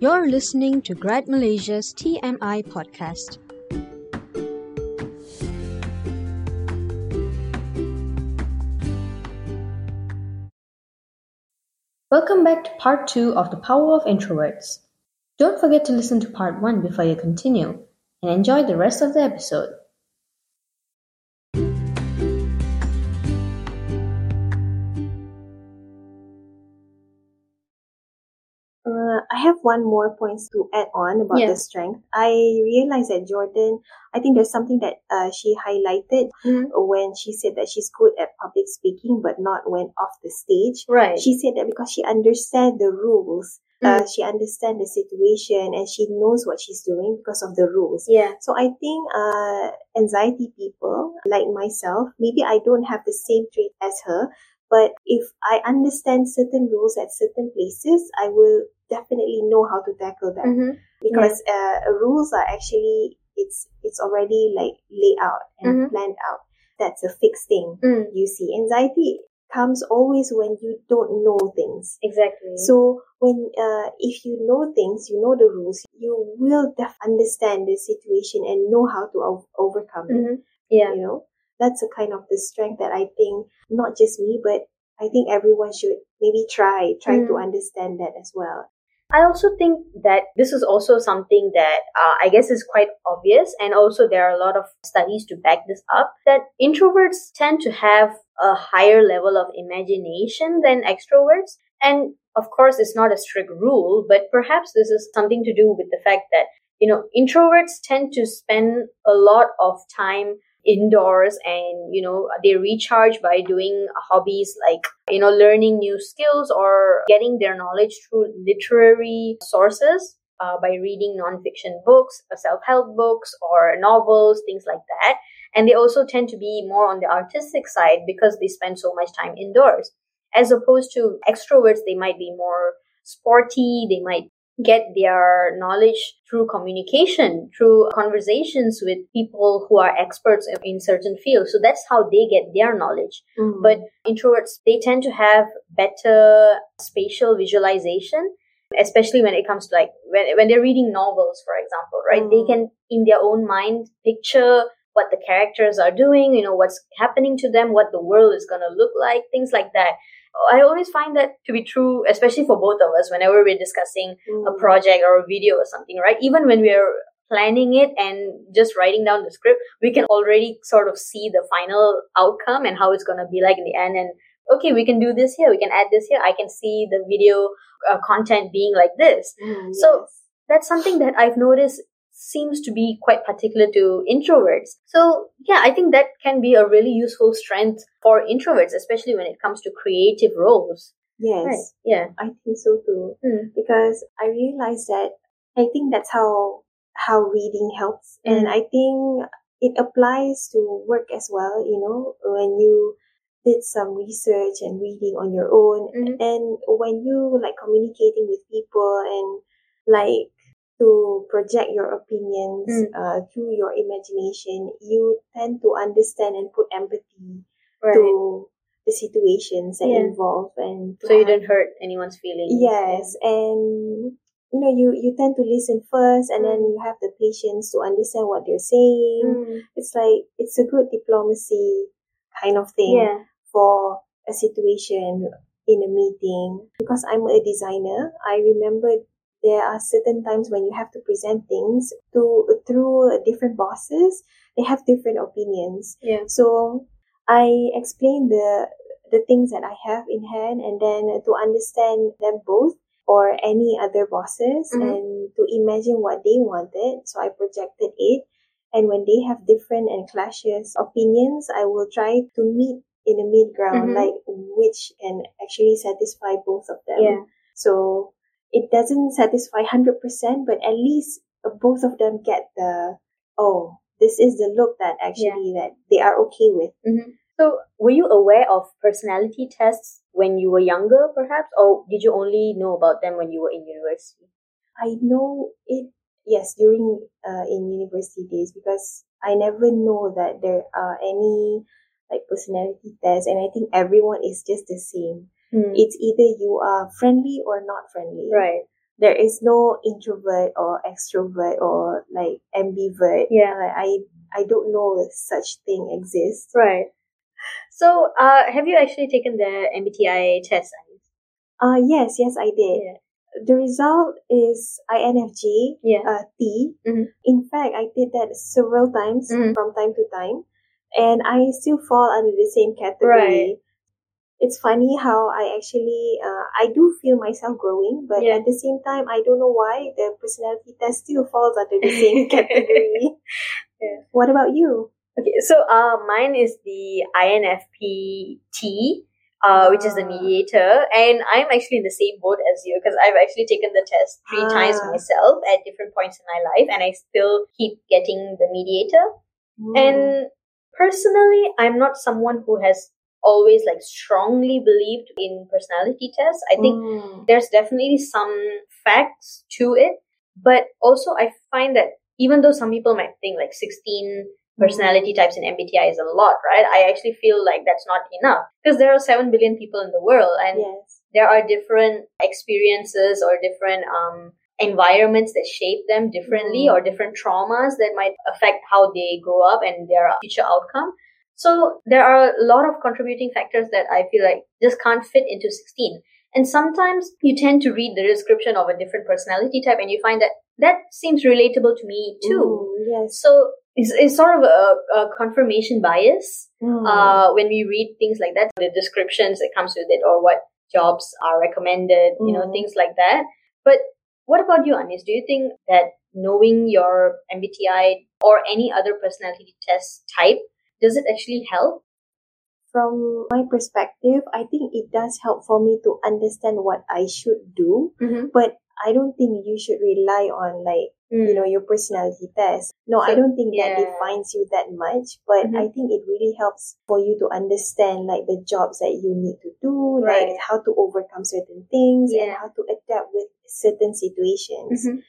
You're listening to Grad Malaysia's TMI podcast. Welcome back to part 2 of The Power of Introverts. Don't forget to listen to part 1 before you continue, and enjoy the rest of the episode. Have one more points to add on about Yeah. the strength. I realized that Jordan, I think there's something that uh, she highlighted Mhm. when she said that she's good at public speaking, but not when off the stage. Right. She said that because she understands the rules, uh, Mm. she understands the situation, and she knows what she's doing because of the rules. yeah. So I think uh, anxiety people like myself, maybe I don't have the same trait as her, but if I understand certain rules at certain places, I will definitely know how to tackle that Mm-hmm. because uh, rules are actually it's it's already like laid out and Mhm. planned out. That's a fixed thing. Mm. You see, anxiety comes always when you don't know things. Exactly. So when uh, if you know things, you know the rules, you will def- understand the situation and know how to o- overcome it. Mhm. yeah. You know, that's a kind of the strength that I think not just me, but I think everyone should maybe try try to Mm. understand that as well. I also think that this is also something that uh, I guess is quite obvious, and also there are a lot of studies to back this up that introverts tend to have a higher level of imagination than extroverts. And of course, it's not a strict rule, but perhaps this is something to do with the fact that, you know, introverts tend to spend a lot of time indoors and you know they recharge by doing hobbies like you know learning new skills or getting their knowledge through literary sources uh, by reading nonfiction books uh, self-help books or novels things like that. And they also tend to be more on the artistic side because they spend so much time indoors. As opposed to extroverts they might be more sporty they might get their knowledge through communication, through conversations with people who are experts in certain fields. So that's how they get their knowledge. Mm. But introverts, they tend to have better spatial visualization, especially when it comes to like when, when they're reading novels, for example, right? Mm. They can, in their own mind, picture what the characters are doing, you know, what's happening to them, what the world is going to look like, things like that. I always find that to be true, especially for both of us, whenever we're discussing a Mm. project or a video or something, right? Even when we're planning it and just writing down the script, we can already sort of see the final outcome and how it's going to be like in the end. And okay, we can do this here, we can add this here. I can see the video uh, content being like this. Mm, So- yes. That's something that I've noticed seems to be quite particular to introverts. So yeah, I think that can be a really useful strength for introverts, especially when it comes to creative roles. yes, Right. Yeah. I think so too. Mm. because I realized that I think that's how how reading helps, and Mm. I think it applies to work as well. You know, when you did some research and reading on your own, Mhm. and when you like communicating with people and like to project your opinions Mm. uh, through your imagination, you tend to understand and put empathy Right. to the situations that Yeah. involve and so you don't hurt anyone's feelings. Yes, and you know, you you tend to listen first, and then Mm. you have the patience to understand what they're saying. Mm. It's like it's a good diplomacy kind of thing Yeah. for a situation in a meeting. Because I'm a designer, I remember there are certain times when you have to present things to through different bosses. They have different opinions. Yeah. So I explain the the things that I have in hand and then to understand them both or any other bosses Mhm. and to imagine what they wanted. So I projected it. And when they have different and clashes opinions, I will try to meet in the mid ground, Mhm. like which can actually satisfy both of them. Yeah. So it doesn't satisfy 100%, but at least both of them get the, oh, this is the look that actually that they are okay with. hmm So, were you aware of personality tests when you were younger, perhaps, or did you only know about them when you were in university? I know it, yes, during uh, in university days because I never know that there are any like personality tests, and I think everyone is just the same. Hmm. It's either you are friendly or not friendly. Right. there is no introvert or extrovert or like ambivert. Yeah. Like, I I don't know if such thing exists. Right. So, uh, have you actually taken the MBTI test? Uh yes, yes I did. Yeah. The result is INFJ Yeah. uh, T. Mhm. In fact, I did that several times Mhm. from time to time, and I still fall under the same category. It's funny how I actually uh, I do feel myself growing, but Yeah. at the same time, I don't know why the personality test still falls under the same category. Yeah. What about you? Okay, so uh, mine is the INFPT, uh, which is the Ah. mediator, and I'm actually in the same boat as you because I've actually taken the test three Ah. times myself at different points in my life, and I still keep getting the mediator. Hmm. And personally, I'm not someone who has always like strongly believed in personality tests. I think Mm. there's definitely some facts to it, but also I find that even though some people might think like 16 personality types in MBTI is a lot, right? I actually feel like that's not enough because there are 7 billion people in the world and yes. there are different experiences or different um, environments that shape them differently Mm. or different traumas that might affect how they grow up and their future outcome. So there are a lot of contributing factors that I feel like just can't fit into 16. And sometimes you tend to read the description of a different personality type and you find that that seems relatable to me too. Mm, yes. So it's, it's sort of a, a confirmation bias Mm. uh, when we read things like that, the descriptions that comes with it or what jobs are recommended, you know, Mm. things like that. But what about you, Anis? Do you think that knowing your MBTI or any other personality test type, does it actually help? From my perspective, I think it does help for me to understand what I should do, Mm-hmm. but I don't think you should rely on like you know your personality test no i don't think that defines you that much but Mhm. i think it really helps for you to understand like the jobs that you need to do Right. like how to overcome certain things and how to adapt with certain situations Mhm.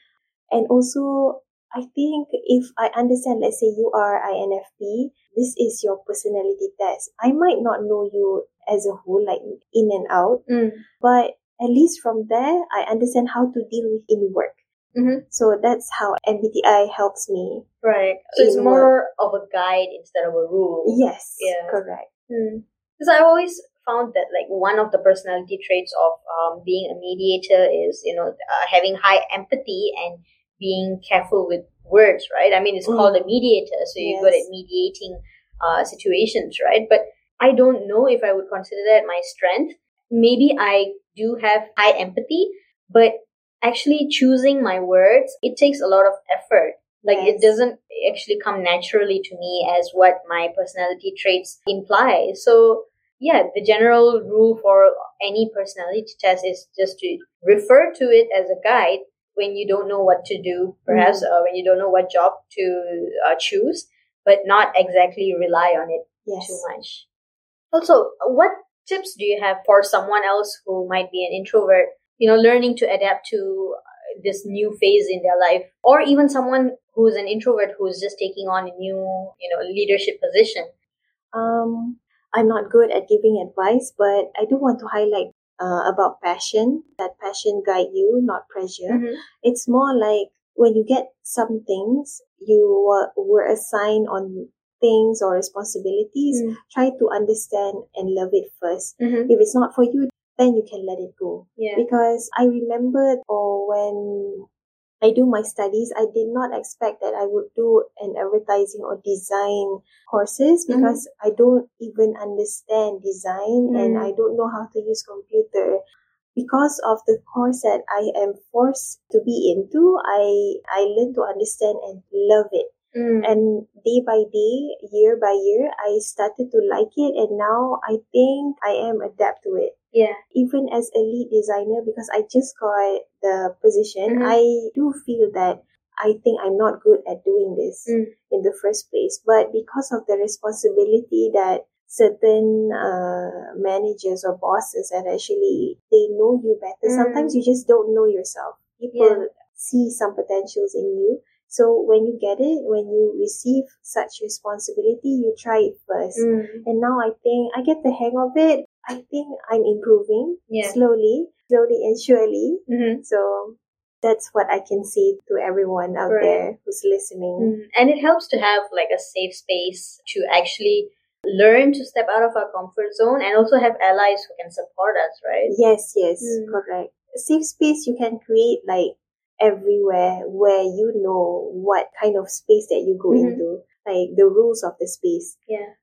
and also i think if i understand let's say you are infp this is your personality test i might not know you as a whole like in and out Mm. but at least from there i understand how to deal with in work Mhm. so that's how MBTI helps me. Right. So it's more of a guide instead of a rule. Yes, Yeah. correct. Because I've always found that like one of the personality traits of um, being a mediator is you know uh, having high empathy and being careful with words, right? I mean, it's called a Mm. mediator, so you're good Yes. at mediating uh, situations, right? But I don't know if I would consider that my strength. Maybe I do have high empathy, but actually choosing my words, it takes a lot of effort. Like it doesn't actually come naturally to me as what my personality traits imply. So yeah, the general rule for any personality test is just to refer to it as a guide when you don't know what to do, perhaps uh, when you don't know what job to uh, choose, but not exactly rely on it Yes. too much. Also, what tips do you have for someone else who might be an introvert, you know, learning to adapt to uh, this new phase in their life, or even someone who's an introvert who's just taking on a new, you know, leadership position? Um, I'm not good at giving advice, but I do want to highlight uh, about passion. That passion guide you, not pressure. Mm-hmm. It's more like when you get some things, you were, were assigned on things or responsibilities. Mm. Try to understand and love it first. Mm-hmm. If it's not for you, then you can let it go. Yeah. because I remember or when I do my studies, I did not expect that I would do an advertising or design courses Mhm. because I don't even understand design and Mm. I don't know how to use computer. Because of the course that I am forced to be into, I I learned to understand and love it. Mm. And day by day, year by year, I started to like it and now I think I am adapt to it yeah. even as a lead designer because I just got the position, Mhm. I do feel that I think I'm not good at doing this Mm. in the first place. But because of the responsibility that certain uh, managers or bosses that actually they know you better. Mm. Sometimes you just don't know yourself. People Yeah. see some potentials in you. So when you get it, when you receive such responsibility, you try it first. Mm. And now I think I get the hang of it. I think I'm improving Yeah. slowly, slowly and surely. Mm-hmm. So That's what I can say to everyone out Right. there who's listening. Mm, And it helps to have like a safe space to actually learn to step out of our comfort zone and also have allies who can support us, right? Yes, yes, Mm. correct. Safe space you can create like everywhere where you know what kind of space that you go Mhm. into, like the rules of the space. Yeah.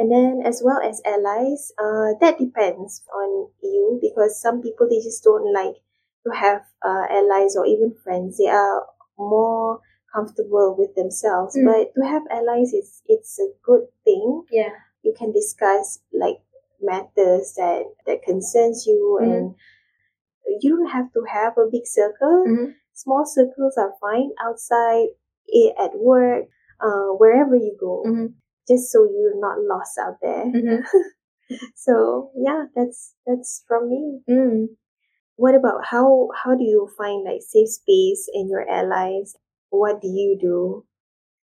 And then as well as allies, uh, that depends on you because some people they just don't like to have uh, allies or even friends. They are more comfortable with themselves. Mm. But to have allies is it's a good thing. Yeah. You can discuss like matters that that concerns you Mhm. and you don't have to have a big circle. Mhm. Small circles are fine outside, at work, uh, wherever you go Mhm. Just so you're not lost out there. Mhm. So yeah, that's that's from me. Mm. What about how how do you find like safe space in your allies? What do you do?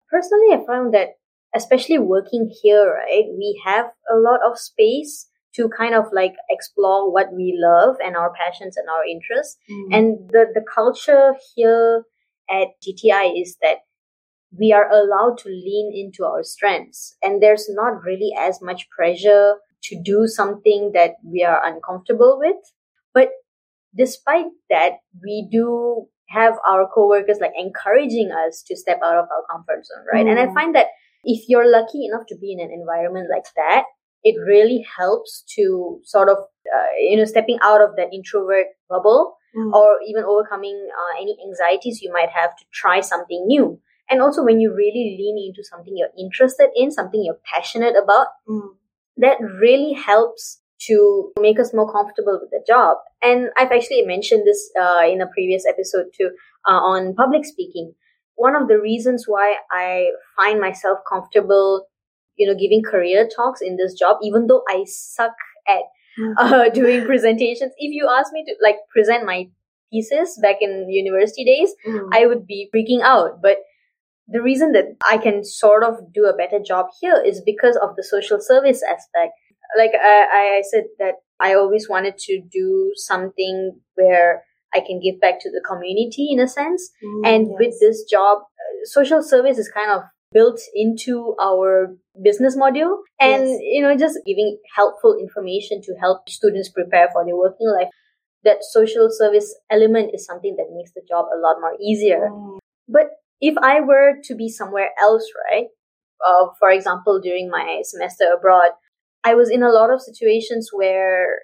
Personally, I found that, especially working here, right, we have a lot of space to kind of like explore what we love and our passions and our interests. And the, the culture here at GTI is that we are allowed to lean into our strengths and there's not really as much pressure to do something that we are uncomfortable with. But despite that, we do have our coworkers like encouraging us to step out of our comfort zone, right? And I Mm. find that if you're lucky enough to be in an environment like that, it really helps to sort of, uh, you know, stepping out of that introvert bubble Mm. or even overcoming uh, any anxieties you might have to try something new. And also, when you really lean into something you're interested in, something you're passionate about, Mm. that really helps to make us more comfortable with the job. And I've actually mentioned this uh, in a previous episode too uh, on public speaking. One of the reasons why I find myself comfortable, you know, giving career talks in this job, even though I suck at Mm. uh, doing presentations. If you ask me to like present my thesis back in university days, Mm. I would be freaking out. But the reason that I can sort of do a better job here is because of the social service aspect. Like I, I said that I always wanted to do something where I can give back to the community in a sense. Mm, And yes. with this job, uh, social service is kind of built into our business module and Yes. you know just giving helpful information to help students prepare for their working life that social service element is something that makes the job a lot more easier Mm. but if I were to be somewhere else, right? Uh, for example, during my semester abroad, I was in a lot of situations where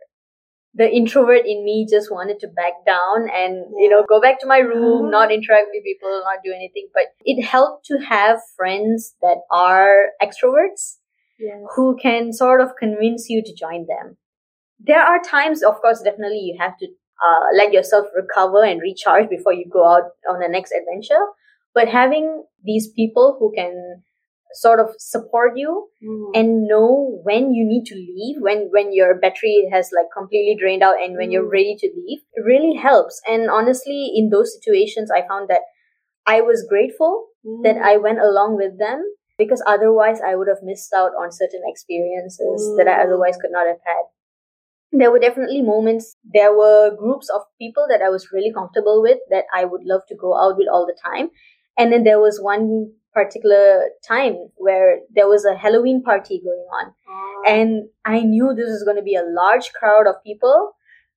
the introvert in me just wanted to back down and, you know, go back to my room, not interact with people, not do anything. But it helped to have friends that are extroverts Yes. who can sort of convince you to join them. There are times, of course, definitely you have to uh, let yourself recover and recharge before you go out on the next adventure. But having these people who can sort of support you Mm. and know when you need to leave, when when your battery has like completely drained out and when you're Mm. ready to leave, it really helps. And honestly, in those situations, I found that I was grateful that Mm. I went along with them because otherwise I would have missed out on certain experiences that I Mm. otherwise could not have had. There were definitely moments, there were groups of people that I was really comfortable with that I would love to go out with all the time. And then there was one particular time where there was a Halloween party going on Ah. and I knew this was going to be a large crowd of people,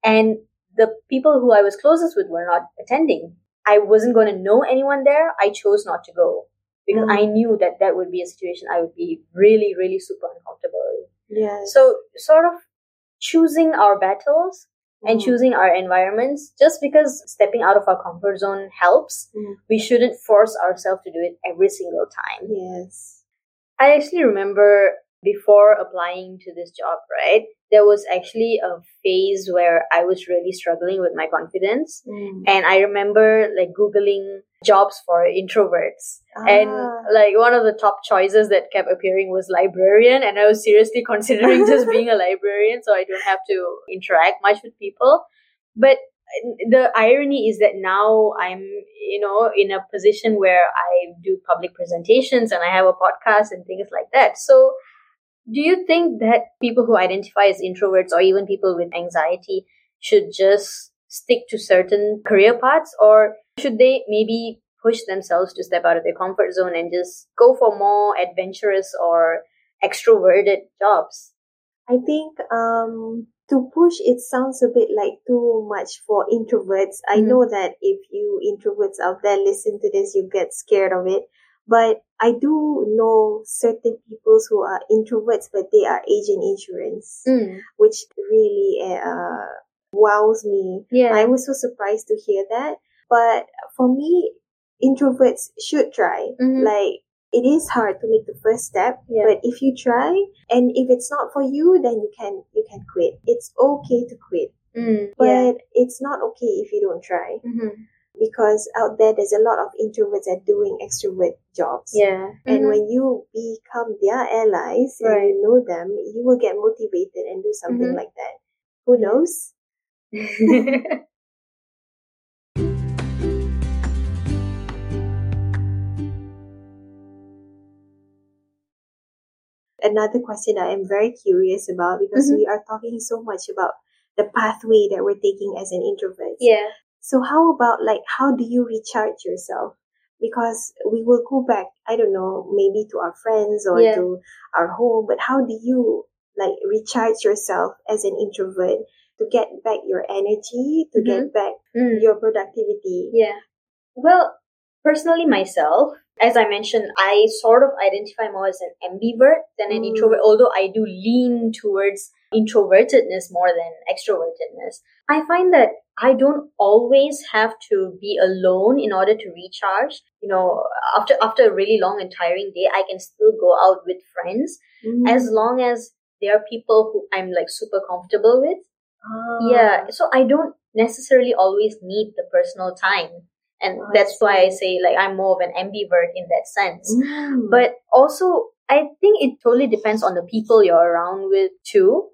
and the people who I was closest with were not attending. I wasn't going to know anyone there. I chose not to go because Mm. I knew that that would be a situation I would be really, really super uncomfortable with. yes. So, sort of choosing our battles and Mm. choosing our environments, just because stepping out of our comfort zone helps, Mm. we shouldn't force ourselves to do it every single time. Yes. I actually remember before applying to this job, right? There was actually a phase where I was really struggling with my confidence. Mm. And I remember like Googling jobs for introverts. And Ah. like one of the top choices that kept appearing was librarian. And I was seriously considering just being a librarian so I don't have to interact much with people. But the irony is that now I'm, you know, in a position where I do public presentations and I have a podcast and things like that. So do you think that people who identify as introverts or even people with anxiety should just stick to certain career paths or should they maybe push themselves to step out of their comfort zone and just go for more adventurous or extroverted jobs? I think um, to push it sounds a bit like too much for introverts. I Mhm. know that if you introverts out there listen to this, you get scared of it. But I do know certain people who are introverts, but they are agent insurance, Mm. which really uh, wows me. Yeah. I was so surprised to hear that. But for me, introverts should try. Mhm. Like, it is hard to make the first step, Yeah. but if you try, and if it's not for you, then you can you can quit. It's okay to quit, Mm. but yeah. it's not okay if you don't try Mhm. Because out there there's a lot of introverts that are doing extrovert jobs. Yeah. And Mhm. when you become their allies and you know them, you will get motivated and do something Mhm. like that. Who knows? another question I am very curious about because Mhm. we are talking so much about the pathway that we're taking as an introvert. yeah. So how about like how do you recharge yourself? Because we will go back, I don't know, maybe to our friends or Yeah. to our home, but how do you like recharge yourself as an introvert to get back your energy, to get back Mm. your productivity? Yeah. Well, personally myself, as I mentioned, I sort of identify more as an ambivert than an Mm. introvert, although I do lean towards introvertedness more than extrovertedness. I find that I don't always have to be alone in order to recharge. You know, after after a really long and tiring day, I can still go out with friends Mm. as long as there are people who I'm like super comfortable with. Ah. Yeah, so I don't necessarily always need the personal time. And I that's why I say like I'm more of an ambivert in that sense. Mm. But also I think it totally depends on the people you're around with too.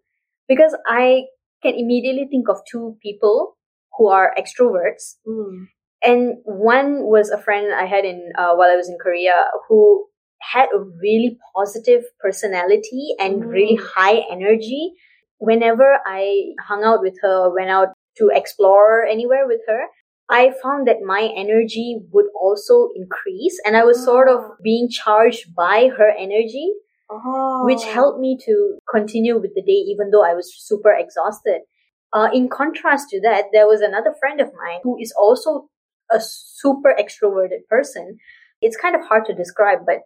Because I can immediately think of two people who are extroverts. Mm. And one was a friend I had in uh, while I was in Korea who had a really positive personality and Mm. really high energy. Whenever I hung out with her, went out to explore anywhere with her, I found that my energy would also increase and I was sort of Ah. being charged by her energy, Oh. which helped me to continue with the day even though I was super exhausted. Uh, in contrast to that, there was another friend of mine who is also a super extroverted person. It's kind of hard to describe, but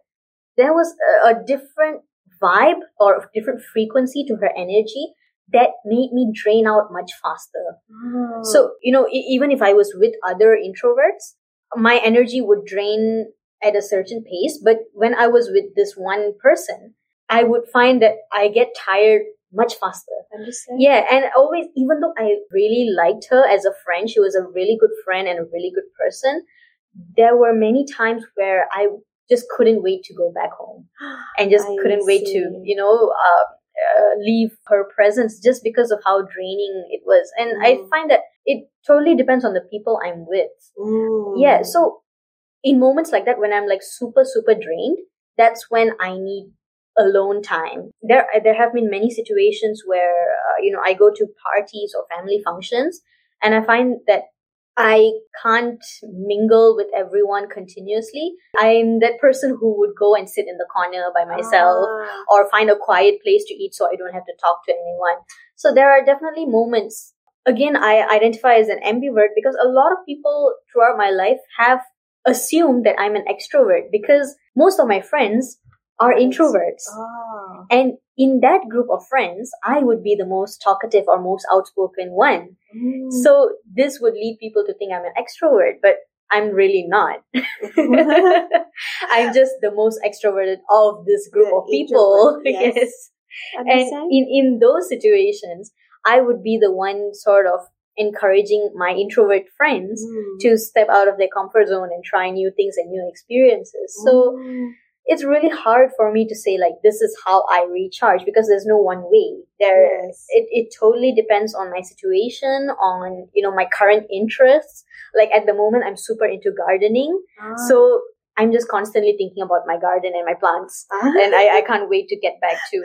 there was a, a different vibe or a different frequency to her energy that made me drain out much faster. Oh. So, you know, even if I was with other introverts, my energy would drain at a certain pace. But when I was with this one person, I would find that I get tired much faster. understand? Yeah, and always, even though I really liked her as a friend, she was a really good friend and a really good person. There were many times where I just couldn't wait to go back home and just I couldn't wait to, you know, uh, uh, leave her presence just because of how draining it was. And I Mm. find that it totally depends on the people I'm with. Mm. Yeah, so in moments like that, when I'm like super, super drained, that's when I need alone time. There, there have been many situations where, uh, you know, I go to parties or family functions and I find that I can't mingle with everyone continuously. I'm that person who would go and sit in the corner by myself Ah. or find a quiet place to eat so I don't have to talk to anyone. So there are definitely moments. Again, I identify as an ambivert because a lot of people throughout my life have assumed that I'm an extrovert because most of my friends are introverts. Ah. And in that group of friends, I would be the most talkative or most outspoken one. Mm. So this would lead people to think I'm an extrovert, but I'm really not. I'm just the most extroverted of this group The of people. introvert, yes. And in, in those situations, I would be the one sort of encouraging my introvert friends Mm. to step out of their comfort zone and try new things and new experiences. So Mm. it's really hard for me to say like this is how I recharge because there's no one way. There Yes. it, it totally depends on my situation, on you know my current interests. Like at the moment I'm super into gardening. Ah. So I'm just constantly thinking about my garden and my plants. Ah. And I, I can't wait to get back to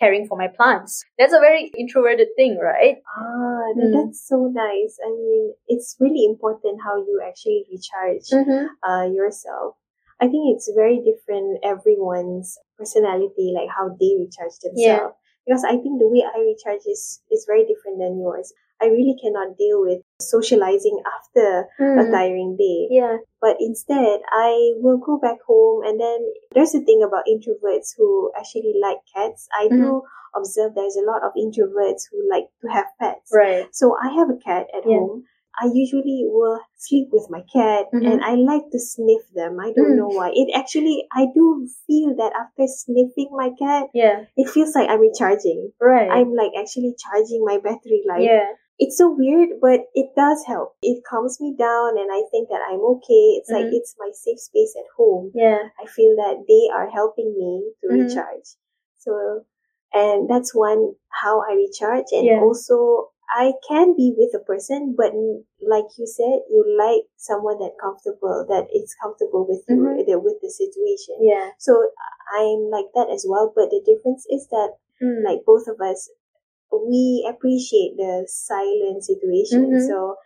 caring for my plants. That's a very introverted thing, right? Ah, that, Mm. that's so nice. I mean, it's really important how you actually recharge Mm-hmm. uh, yourself. I think it's very different everyone's personality, like how they recharge themselves. Yeah. Because I think the way I recharge is is very different than yours. I really cannot deal with socializing after a tiring day. Mm. Yeah. But instead, I will go back home and then there's a thing about introverts who actually like cats. I Mm-hmm. do observe there's a lot of introverts who like to have pets. Right. So I have a cat at Yeah. home. I usually will sleep with my cat Mhm. and I like to sniff them. I don't Mm. know why. It actually, I do feel that after sniffing my cat, Yeah. it feels like I'm recharging. Right. I'm like actually charging my battery life. yeah. It's so weird, but it does help. It calms me down and I think that I'm okay. It's like Mhm. it's my safe space at home. Yeah. I feel that they are helping me to Mhm. recharge. So, and that's one how I recharge. And Yeah. also, I can be with a person, but like you said, you like someone that comfortable, that is comfortable with you, Mhm. the- with the situation. Yeah. So I'm like that as well. But the difference is that, Mm. like both of us, we appreciate the silent situation. Mhm. So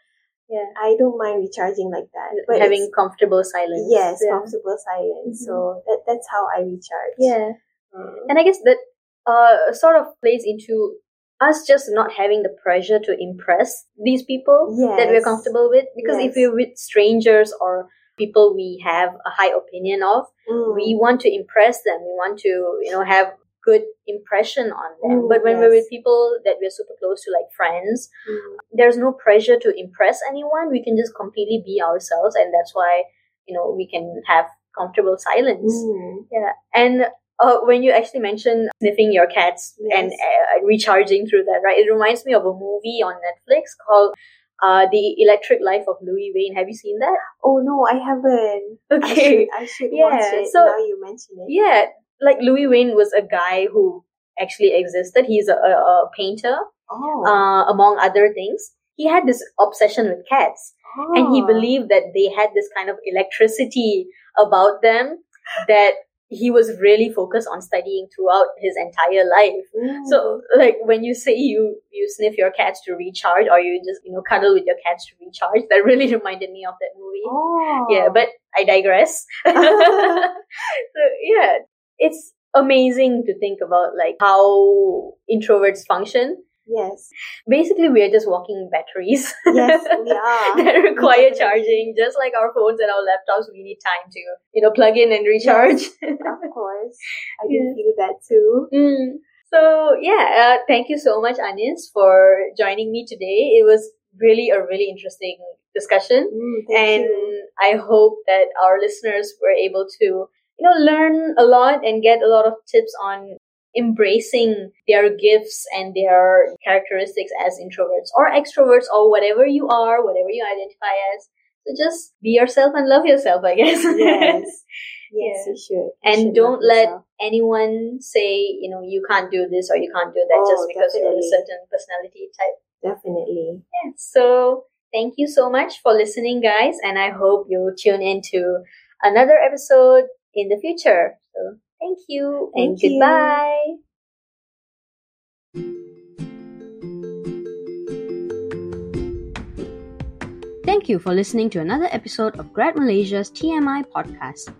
Yeah. I don't mind recharging like that. But Having comfortable silence. yes, Yeah. comfortable silence. Mhm. So that that's how I recharge. Yeah. Mm. And I guess that uh, sort of plays into us just not having the pressure to impress these people that we're comfortable with. Because if we're with strangers or people we have a high opinion of, Mm. we want to impress them. We want to, you know, have good impression on them. Mm, but when we're with people that we're super close to, like friends, Mm. there's no pressure to impress anyone. We can just completely be ourselves, and that's why you know we can have comfortable silence. Mm. Yeah, and uh, when you actually mentioned sniffing your cats and uh, recharging through that, right? It reminds me of a movie on Netflix called uh, "The Electric Life of Louis Wain." Have you seen that? Oh no, I haven't. I Okay. should, I should watch Yeah, it so- now you mention it. Yeah, like Louis Wain was a guy who actually existed. He's a, a, a painter, Oh. uh, among other things. He had this obsession with cats. and he Oh. believed that they had this kind of electricity about them that he was really focused on studying throughout his entire life. Mm. So, like when you say you you sniff your cats to recharge, or you just you know cuddle with your cats to recharge, that really reminded me of that movie. Oh. Yeah, but I digress. so yeah, it's amazing to think about like how introverts function. Yes, Basically, we are just walking batteries. yes, we are. that require charging, just like our phones and our laptops. We need time to, you know, plug in and recharge. of course, I do feel that too. Mm. So yeah, uh, thank you so much, Anis, for joining me today. It was really a really interesting discussion, Mm, and you. I hope that our listeners were able to, you know, learn a lot and get a lot of tips on embracing their gifts and their characteristics as introverts or extroverts or whatever you are, whatever you identify as. So just be yourself and love yourself, I guess. Yes, yes, Yeah. you should. You And should don't let yourself. anyone say, you know, you can't do this or you can't do that Oh, just because you're a certain personality type. definitely. Yeah. So thank you so much for listening, guys, and I hope you'll tune in to another episode in the future. So thank you and Thank you. goodbye. Thank you for listening to another episode of Grad Malaysia's TMI podcast.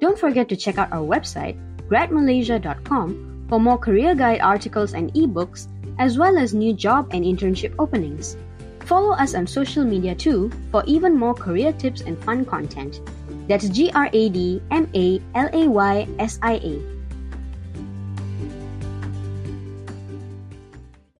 Don't forget to check out our website, gradmalaysia.com, for more career guide articles and ebooks, as well as new job and internship openings. Follow us on social media too for even more career tips and fun content. That's G R A D M A L A Y S I A.